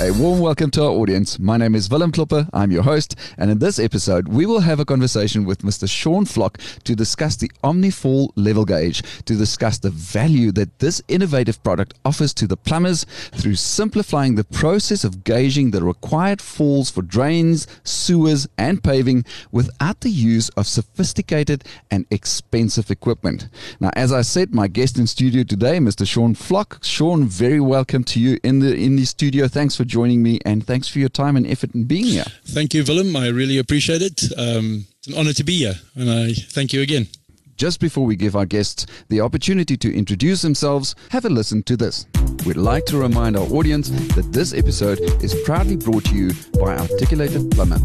A warm welcome to our audience. My name is Willem Klopper. I'm your host, and in this episode, we will have a conversation with Mr. Sean Flock to discuss the OmniFall level gauge, to discuss the value that this innovative product offers to the plumbers through simplifying the process of gauging the required falls for drains, sewers, and paving without the use of sophisticated and expensive equipment. Now, as I said, my guest in studio today, Mr. Sean Flock. Sean, very welcome to you in the in the studio. Thanks for joining me and thanks for your time and effort in being here. Thank you, Willem. I really appreciate it. Um, it's an honor to be here, and I thank you again. Just before we give our guests the opportunity to introduce themselves, have a listen to this. We'd like to remind our audience that this episode is proudly brought to you by Articulated Plumber.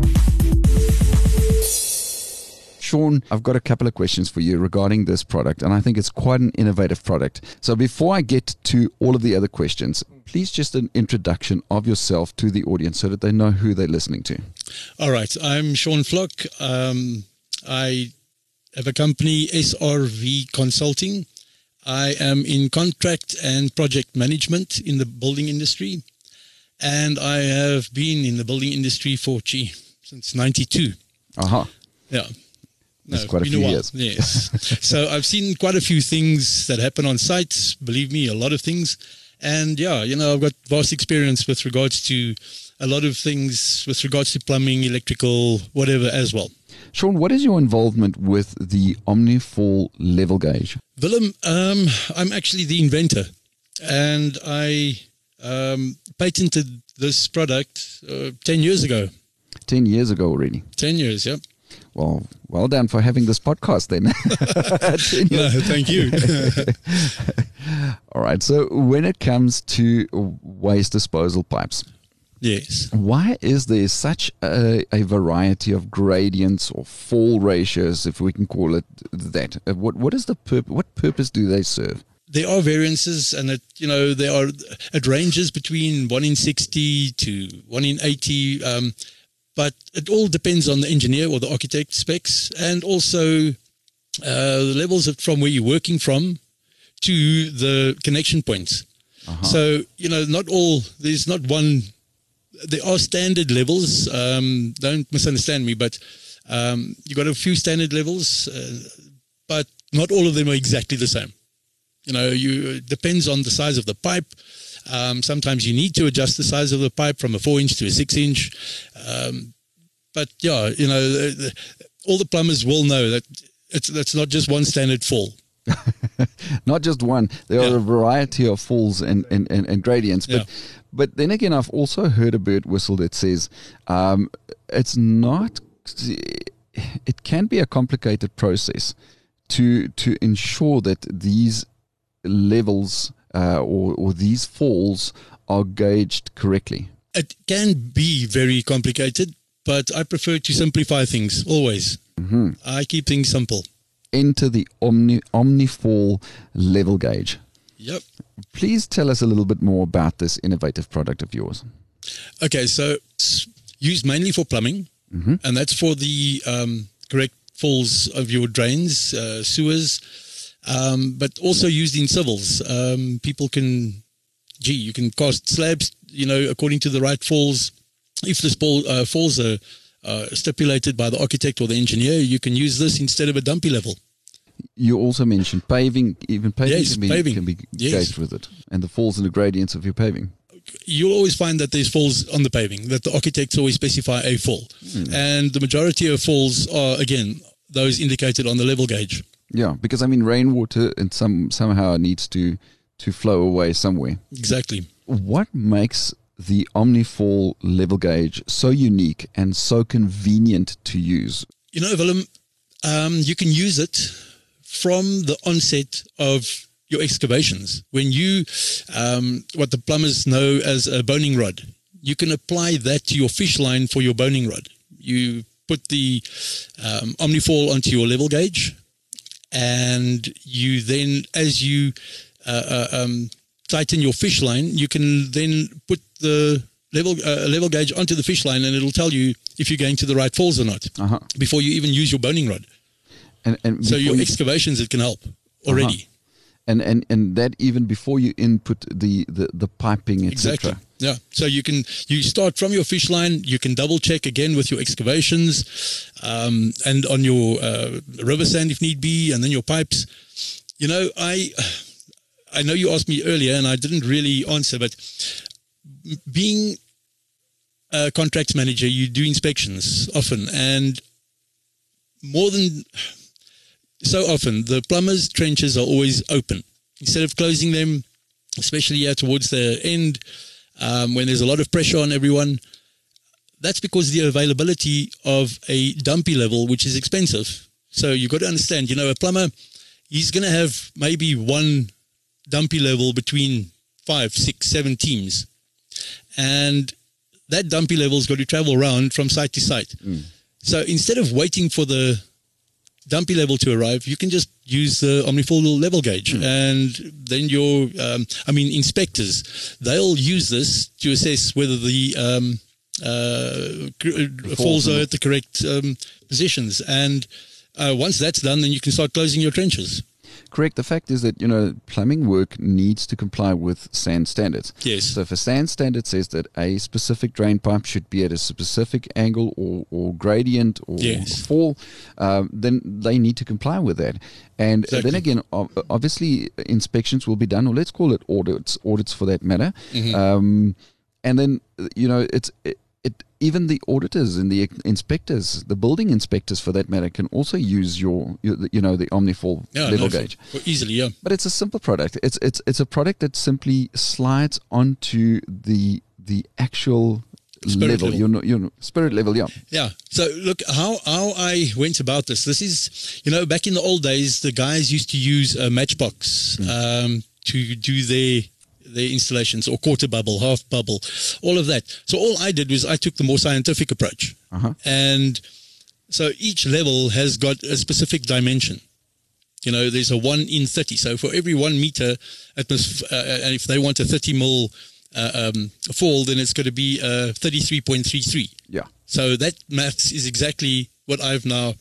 Sean, I've got a couple of questions for you regarding this product, and I think it's quite an innovative product. So before I get to all of the other questions, please just an introduction of yourself to the audience so that they know who they're listening to. All right. I'm Sean Flock. Um, I have a company, SRV Consulting. I am in contract and project management in the building industry. And I have been in the building industry for, gee, since 92. Uh-huh. Yeah. That's quite a few years. Yes. so I've seen quite a few things that happen on site. Believe me, a lot of things. And yeah, you know, I've got vast experience with regards to a lot of things with regards to plumbing, electrical, whatever as well. Sean, what is your involvement with the OmniFall level gauge? Willem, um, I'm actually the inventor, and I um, patented this product uh, 10 years ago. 10 years ago already. 10 years, yeah. Well, well done for having this podcast then. no, thank you. All right. So, when it comes to waste disposal pipes, yes, why is there such a, a, variety of gradients or fall ratios, if we can call it that? Uh, what what is the purpose? What purpose do they serve? There are variances, and it you know there are it ranges between one in sixty to one in eighty. Um, but it all depends on the engineer or the architect specs and also uh, the levels of, from where you're working from to the connection points. Uh-huh. So, you know, not all, there's not one, there are standard levels. Um, don't misunderstand me, but um, you got a few standard levels, uh, but not all of them are exactly the same. You know, you it depends on the size of the pipe. Um, sometimes you need to adjust the size of the pipe from a four inch to a six inch. Um, but yeah, you know, the, the, all the plumbers will know that it's that's not just one standard fall. not just one. There yeah. are a variety of falls and, and, and, and gradients. But yeah. but then again, I've also heard a bird whistle that says um, it's not. It can be a complicated process to to ensure that these levels uh, or, or these falls are gauged correctly? It can be very complicated, but I prefer to simplify things always. Mm-hmm. I keep things simple. Enter the Omni OmniFall level gauge. Yep. Please tell us a little bit more about this innovative product of yours. Okay, so it's used mainly for plumbing, mm-hmm. and that's for the um, correct falls of your drains, uh, sewers, um, but also used in civils. Um, people can, gee, you can cast slabs, you know, according to the right falls. If the uh, falls are uh, stipulated by the architect or the engineer, you can use this instead of a dumpy level. You also mentioned paving. Even paving, yes, can, be, paving. can be yes. gauged with it, and the falls and the gradients of your paving you'll always find that there's falls on the paving, that the architects always specify a fall. Mm. And the majority of falls are, again, those indicated on the level gauge. Yeah, because I mean, rainwater and some somehow needs to to flow away somewhere. Exactly. What makes the OmniFall level gauge so unique and so convenient to use? You know, Willem, um, you can use it from the onset of your excavations. When you, um, what the plumbers know as a boning rod, you can apply that to your fish line for your boning rod. You put the um, Omnifall onto your level gauge, and you then, as you uh, uh, um, tighten your fish line, you can then put the level uh, level gauge onto the fish line, and it'll tell you if you're going to the right falls or not Uh-huh. before you even use your boning rod. And, and So your you- excavations, it can help already. And, and and that even before you input the the, the piping, etc. Exactly. Yeah. So you can you start from your fish line. You can double check again with your excavations, um, and on your uh, river sand if need be, and then your pipes. You know, I I know you asked me earlier, and I didn't really answer, but being a contracts manager, you do inspections often, and more than so often, the plumbers' trenches are always open. Instead of closing them, especially here towards the end, um, when there's a lot of pressure on everyone, that's because the availability of a dumpy level, which is expensive. So you've got to understand, you know, a plumber, he's going to have maybe one dumpy level between five, six, seven teams. And that dumpy level's got to travel around from site to site. So instead of waiting for the dumpy level to arrive, you can just use the Omnifall level gauge, and then your, um, I mean, inspectors, they'll use this to assess whether the um, uh, cr- falls are at the correct um, positions. And uh, once that's done, then you can start closing your trenches. Correct. The fact is that you know plumbing work needs to comply with SANS standards. Yes. So if a SANS standard says that a specific drain pipe should be at a specific angle or, or gradient or Yes. fall, um, then they need to comply with that. And Exactly. then again, obviously inspections will be done, or let's call it audits, audits for that matter. Mm-hmm. Um, and then you know it's it, even the auditors and the inspectors, the building inspectors for that matter, can also use your, your you know the Omnifall Yeah, level no, gauge. for easily, yeah. But it's a simple product. It's it's it's a product that simply slides onto the the actual Spirit level, level. Your, your spirit level. Yeah, Yeah. So look how how I went about this. This is you know back in the old days the guys used to use a matchbox um, to do their their installations or quarter bubble, half bubble, all of that. So all I did was I took the more scientific approach, Uh-huh. and so each level has got a specific dimension. You know, there's a one in thirty. So for every one meter atmos- uh, and if they want a thirty mil uh, um, fall, then it's going to be uh, thirty-three point three three. yeah. So that maths is exactly what I've now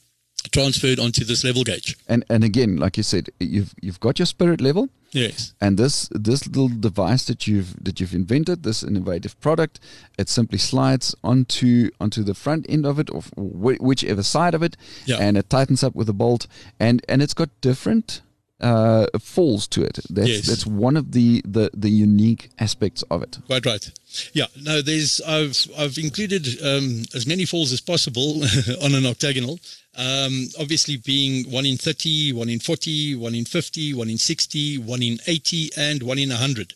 transferred onto this level gauge. And and again, like you said, you've you've got your spirit level, Yes. and this this little device that you've that you've invented, this innovative product, it simply slides onto onto the front end of it, or wh- whichever side of it, Yeah. and it tightens up with a bolt, and and it's got different. Uh, falls to it. That's Yes. that's one of the, the the unique aspects of it. Quite right. Yeah. No, there's I've I've included um, as many falls as possible on an octagonal. Um, obviously, being one in 30, one in 40, one in 50, one in 60, one in 80, and one in 100.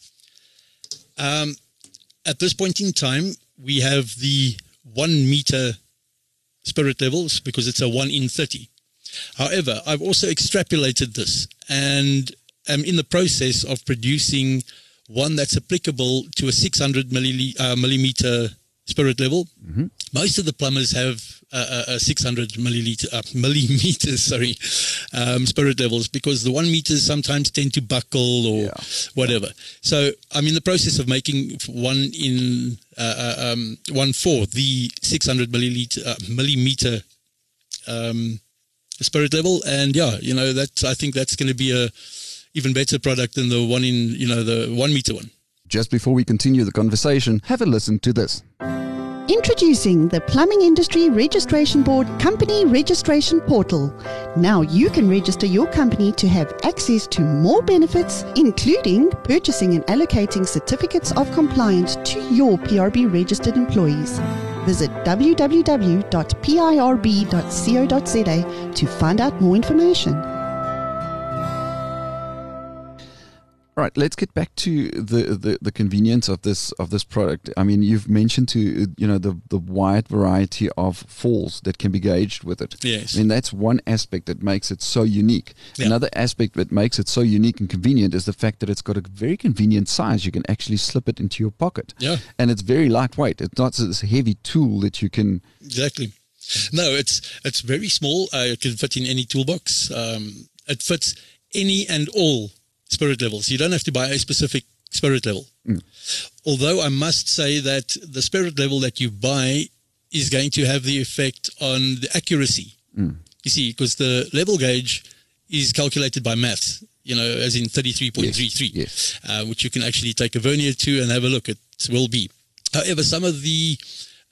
Um, at this point in time, we have the one meter spirit levels because it's a one in 30. However, I've also extrapolated this and am in the process of producing one that's applicable to a 600 millile- uh, millimeter spirit level. Most of the plumbers have uh, a, a 600 milliliter, uh, millimeters, sorry, um, spirit levels because the one meters sometimes tend to buckle or Yeah. whatever. So I'm in the process of making one in uh, uh, um, one for the 600 milliliter uh, millimeter um, spirit level, and yeah, you know that I think that's going to be a even better product than the one in you know the one meter one. Just before we continue the conversation, have a listen to this. Introducing the Plumbing Industry Registration Board Company Registration Portal. Now you can register your company to have access to more benefits, including purchasing and allocating certificates of compliance to your PIRB registered employees. Visit www.pirb.co.za to find out more information. All right, let's get back to the, the, the convenience of this of this product. I mean, you've mentioned to you know the the wide variety of falls that can be gauged with it. Yes. I mean that's one aspect that makes it so unique. Yeah. Another aspect that makes it so unique and convenient is the fact that it's got a very convenient size. You can actually slip it into your pocket. Yeah. And it's very lightweight. It's not this heavy tool that you can. Exactly. No, it's it's very small. Uh, it can fit in any toolbox. Um, it fits any and all spirit levels. You don't have to buy a specific spirit level. Although I must say that the spirit level that you buy is going to have the effect on the accuracy. You see, because the level gauge is calculated by maths, you know, as in 33.33, Yes, Uh, which you can actually take a vernier to and have a look. It will be. However, some of the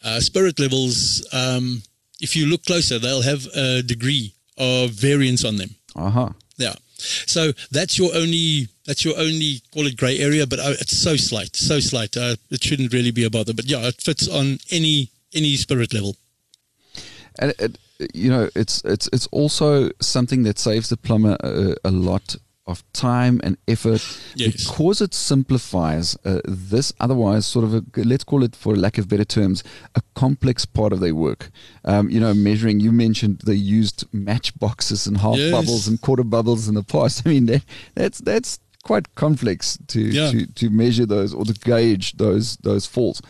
uh, spirit levels, um, if you look closer, they'll have a degree of variance on them. Aha. Yeah. So that's your only that's your only call it grey area, but uh, it's so slight, so slight. Uh, it shouldn't really be a bother. But yeah, it fits on any any spirit level. And it, you know, it's it's it's also something that saves the plumber a, a lot of time and effort Yes. because it simplifies uh, this otherwise sort of a let's call it for lack of better terms a complex part of their work um, you know measuring you mentioned they used matchboxes and half Yes. bubbles and quarter bubbles in the past i mean that, that's that's quite complex to, Yeah. to to measure those or to gauge those those falls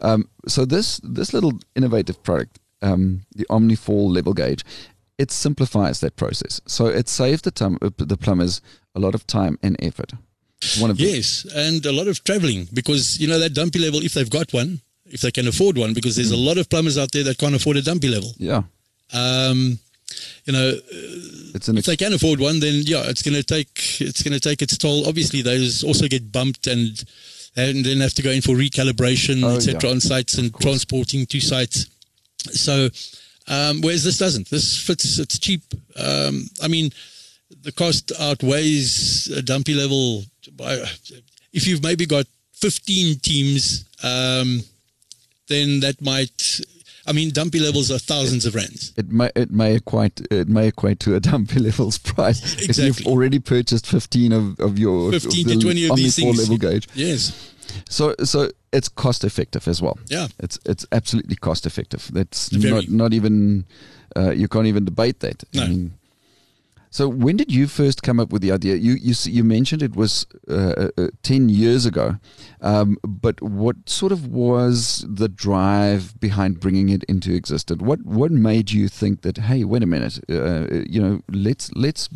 um, so this this little innovative product um, the omnifall level gauge it simplifies that process so it saves the time uh, the plumbers a lot of time and effort one of the- Yes, and a lot of traveling because you know that dumpy level. If they've got one, if they can afford one, because there's a lot of plumbers out there that can't afford a dumpy level. yeah Um, you know, it's an if they can afford one, then yeah, it's going to take it's going to take its toll. Obviously, those also get bumped and and then have to go in for recalibration, Oh, etc. yeah. on sites and transporting to sites. So, um, whereas this doesn't. This fits. It's cheap. Um, I mean, the cost outweighs a dumpy level. By, if you've maybe got 15 teams, um, then that might. I mean, dumpy levels are thousands of rands. it may it may equate it may equate to a dumpy levels price exactly. if you've already purchased 15 of, of your 15 of to 20 of these things. level gauge Yes. so so it's cost effective as well Yeah. it's it's absolutely cost effective that's Very. not not even uh, you can't even debate that No. I mean, so when did you first come up with the idea? You you you mentioned it was uh, uh, 10 years ago. Um, but what sort of was the drive behind bringing it into existence? What what made you think that hey wait a minute uh, you know let's let's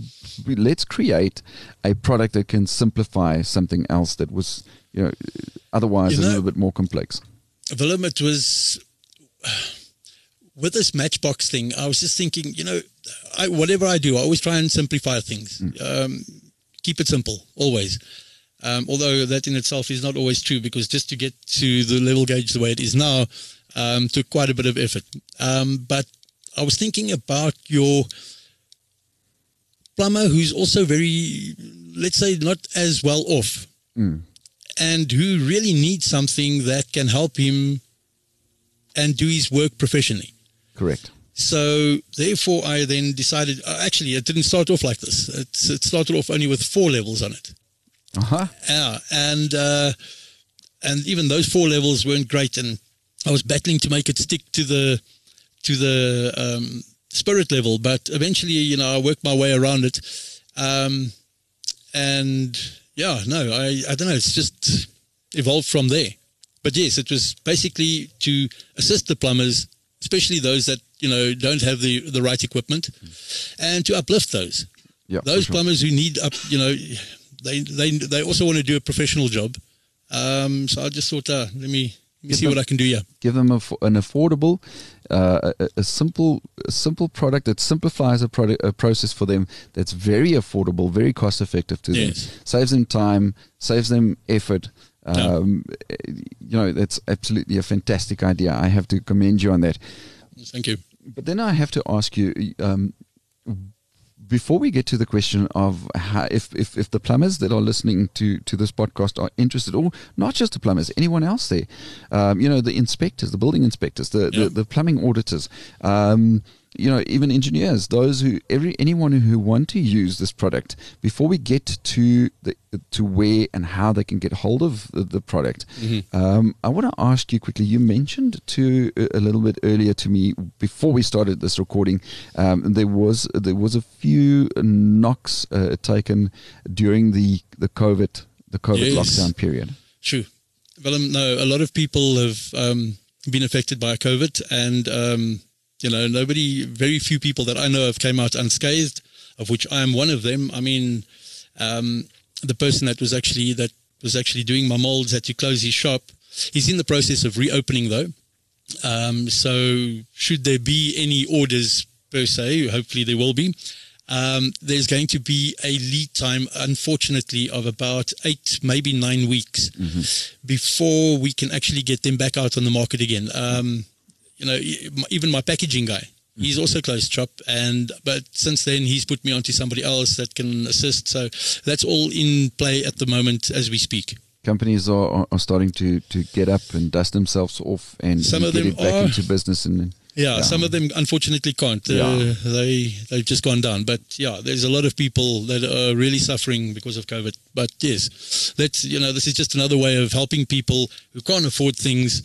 let's create a product that can simplify something else that was you know otherwise You a little bit more complex? Willem, it was with this matchbox thing. I was just thinking, you know, I, whatever I do, I always try and simplify things. Um, keep it simple, always. Um, although that in itself is not always true, because just to get to the level gauge the way it is now um, took quite a bit of effort. Um, but I was thinking about your plumber who's also very, let's say, not as well off and who really needs something that can help him and do his work professionally. correct So therefore, I then decided. Uh, actually, it didn't start off like this. It's, it started off only with four levels on it. uh-huh Yeah, and uh, and even those four levels weren't great, and I was battling to make it stick to the to the um, spirit level. But eventually, you know, I worked my way around it, um, and yeah, no, I I don't know. It's just evolved from there. But yes, it was basically to assist the plumbers, especially those that you know don't have the the right equipment, and to uplift those yeah those sure. plumbers who need up, you know, they they they also want to do a professional job. Um, so I just thought, uh, let me let me see what I can do here. give them a, an affordable, uh, a, a simple, a simple product that simplifies a product, a process for them. That's very affordable, very cost effective to Yes. them. Saves them time, saves them effort. Yeah. Um, You know, that's absolutely a fantastic idea. I have to commend you on that. Thank you. But then I have to ask you, um, before we get to the question of how, if, if, if the plumbers that are listening to, to this podcast are interested, or not just the plumbers, anyone else there, um, you know, the inspectors, the building inspectors, the, Yeah. the, the plumbing auditors, um, you know, even engineers, those who every anyone who want to use this product, before we get to the to where and how they can get hold of the, the product, um, I want to ask you quickly. You mentioned to a little bit earlier to me before we started this recording, um, there was there was a few knocks uh, taken during the the COVID the COVID Yes. lockdown period. True. Well, um, no, a lot of people have um, been affected by COVID, and um, you know, nobody, very few people that I know have came out unscathed, of which I am one of them. I mean, um, the person that was actually that was actually doing my molds had to close his shop. He's in the process of reopening though. Um, so, should there be any orders per se, hopefully there will be. Um, there's going to be a lead time, unfortunately, of about eight, maybe nine weeks before we can actually get them back out on the market again. Um, you know, even my packaging guy, he's also closed shop, and but since then he's put me onto somebody else that can assist. So that's all in play at the moment as we speak. Companies are, are, starting to, to get up and dust themselves off and Some of them back are. into business and Yeah, Yeah. some of them unfortunately can't. Uh, Yeah. They they've just gone down. But yeah, there's a lot of people that are really suffering because of COVID. But yes, that's you know this is just another way of helping people who can't afford things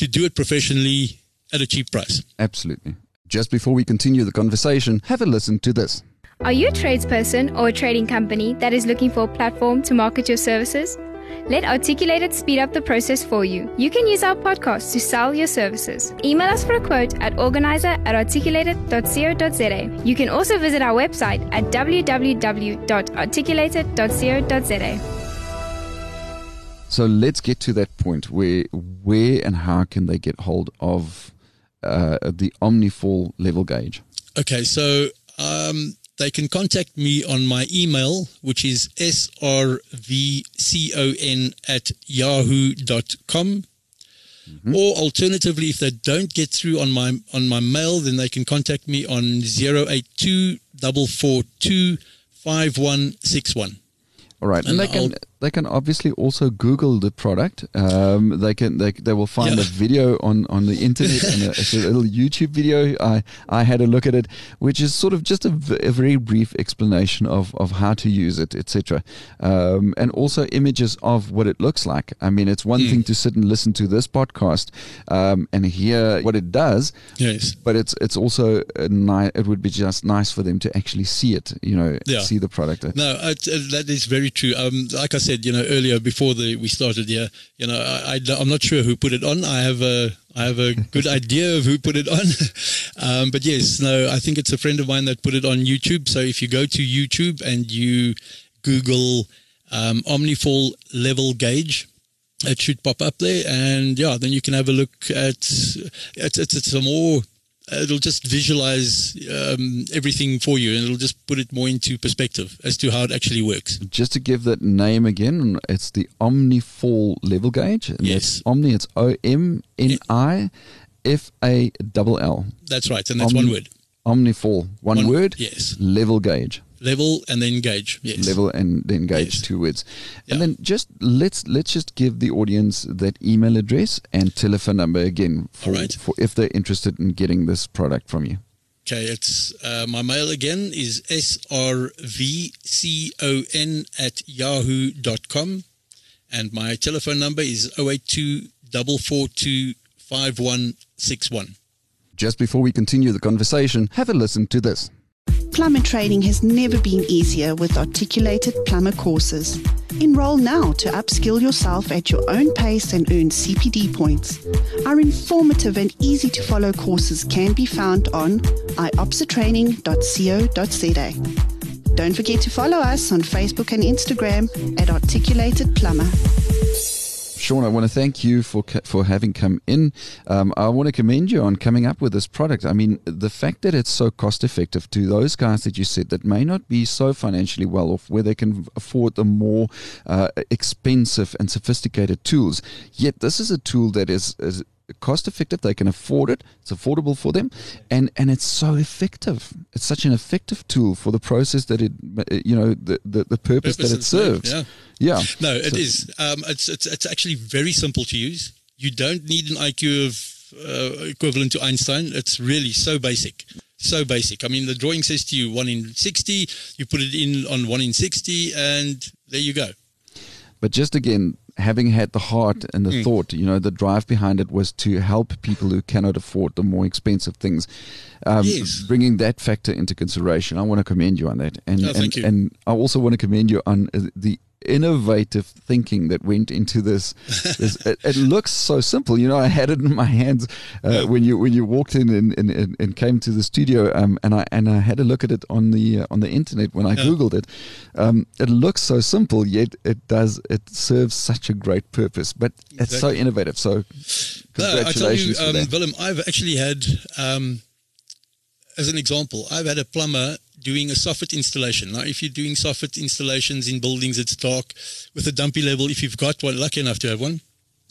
to do it professionally at a cheap price. Absolutely. Just before we continue the conversation, have a listen to this. Are you a tradesperson or a trading company that is looking for a platform to market your services? Let Articulated speed up the process for you. You can use our podcast to sell your services. Email us for a quote at organizer at articulated.co.za. You can also visit our website at www.articulated.co.za. So let's get to that point where where and how can they get hold of uh, the Omnifall level gauge? Okay, so um, they can contact me on my email, which is srvcon at yahoo.com. Or alternatively, if they don't get through on my on my mail, then they can contact me on 082 442 5161. All right, and, And they can I'll- they can obviously also Google the product. Um, they can they, they will find Yeah. a video on, on the internet and a, it's a little YouTube video. I I had a look at it, which is sort of just a, v- a very brief explanation of, of how to use it, etc. Um, and also images of what it looks like. I mean, it's one Hmm. thing to sit and listen to this podcast um, and hear what it does, Yes. but it's it's also ni- it would be just nice for them to actually see it. You know, Yeah. see the product. No, uh, that is very true. Um, like I said, you know, earlier before the, we started here, you know, I, I, am not sure who put it on. I have a, I have a good idea of who put it on. um, but yes, no, I think it's a friend of mine that put it on YouTube. So if you go to YouTube and you Google um, Omnifall level gauge, it should pop up there, and yeah, then you can have a look at it's it's, it's a more it'll just visualize um, everything for you, and it'll just put it more into perspective as to how it actually works. Just to give that name again, it's the Omnifall level gauge. And Yes. that's Omni, it's O M N I F A L L. That's right, and that's Omni- one word. Omnifall, one, One- word. yes. Level gauge. Level and then gauge. Yes. Level and then gauge Yes. two words. And then just let's let's just give the audience that email address and telephone number again for, right. for if they're interested in getting this product from you. Okay, it's uh, my mail again is srvcon at yahoo.com and my telephone number is 082 442 5161. Just before we continue the conversation, have a listen to this. Plumber training has never been easier with articulated plumber courses. Enroll now to upskill yourself at your own pace and earn CPD points. Our informative and easy to follow courses can be found on iopsatraining.co.za. Don't forget to follow us on Facebook and Instagram at Articulated Plumber. Sean, I want to thank you for for having come in. Um, I want to commend you on coming up with this product. I mean, the fact that it's so cost effective to those guys that you said that may not be so financially well off, where they can afford the more uh, expensive and sophisticated tools. Yet this is a tool that is. is cost effective they can afford it it's affordable for them and and it's so effective it's such an effective tool for the process that it you know the the, the purpose, that it Purpose served, serves yeah. yeah No, it So- is. Um, it's, it's it's actually very simple to use. You don't need an IQ of uh, equivalent to Einstein. It's really so basic. So basic. I mean, the drawing says to you 1 in 60, you put it in on 1 in 60, and there you go. But just again, having had the heart and the Mm. thought, you know, the drive behind it was to help people who cannot afford the more expensive things. Um, Yes. Bringing that factor into consideration, I want to commend you on that. And, Oh, and, and I also want to commend you on uh, the innovative thinking that went into this. this it, it looks so simple. You know, I had it in my hands uh, Yeah. when you when you walked in and, and, and, came to the studio, um, and I and I had a look at it on the uh, on the internet when I Yeah. googled it. Um, it looks so simple, yet it does it serves such a great purpose. But it's so innovative. So No, I tell you, congratulations um. Willem, I've actually had, um, as an example, I've had a plumber doing a soffit installation. Now, if you're doing soffit installations in buildings, it's dark with a dumpy level. If you've got one, lucky enough to have one,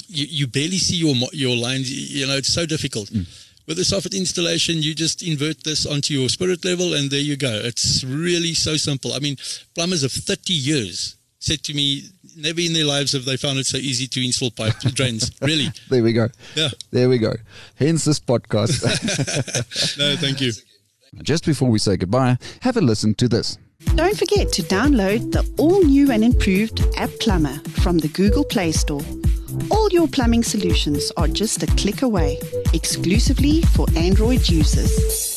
you, you barely see your your lines. You know, it's so difficult. Mm. With a soffit installation, you just invert this onto your spirit level, and there you go. It's really so simple. I mean, plumbers of 30 years said to me, never in their lives have they found it so easy to install pipe drains. really? There we go. Yeah. There we go. Hence this podcast. No, thank you. Just before we say goodbye, have a listen to this. Don't forget to download the all new and improved App Plumber from the Google Play Store. All your plumbing solutions are just a click away, exclusively for Android users.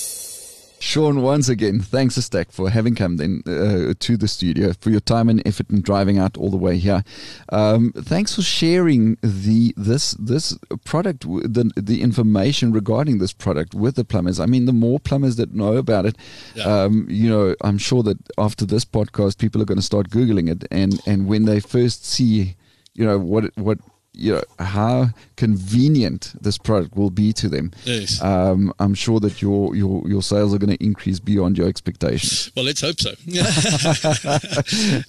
Sean, once again, thanks a stack for having come in uh, to the studio, for your time and effort in driving out all the way here. Um, thanks for sharing the this this product, the the information regarding this product with the plumbers. I mean, the more plumbers that know about it, Yeah. um, you know, I'm sure that after this podcast, people are going to start googling it, and and when they first see, you know, what what you know how convenient this product will be to them. Yes. Um, I'm sure that your your your sales are going to increase beyond your expectations. Well, let's hope so.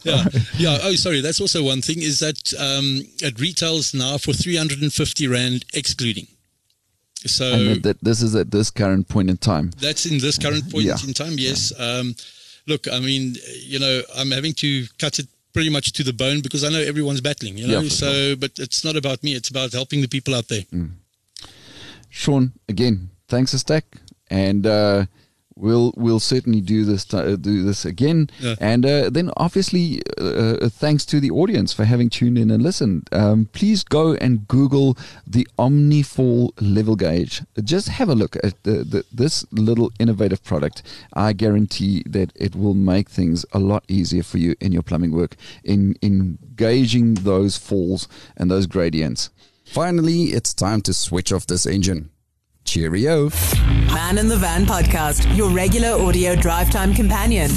yeah. Yeah. Oh, sorry. That's also one thing is that um, it retails now for 350 Rand excluding. So and that, that this is at this current point in time. that's in this current point Yeah. in time. Yes. Um, look, I mean, you know, I'm having to cut it pretty much to the bone because I know everyone's battling, you know, Yeah, so, but it's not about me. It's about helping the people out there. Sean, again, thanks a stack, and uh, we'll we'll certainly do this t- uh, do this again. Yeah. And uh, then obviously, uh, uh, thanks to the audience for having tuned in and listened. Um, please go and Google the Omnifall level gauge. Just have a look at the, the, this little innovative product. I guarantee that it will make things a lot easier for you in your plumbing work in in gauging those falls and those gradients. Finally, it's time to switch off this engine. Cheerio. Man in the Van podcast, your regular audio drive time companion.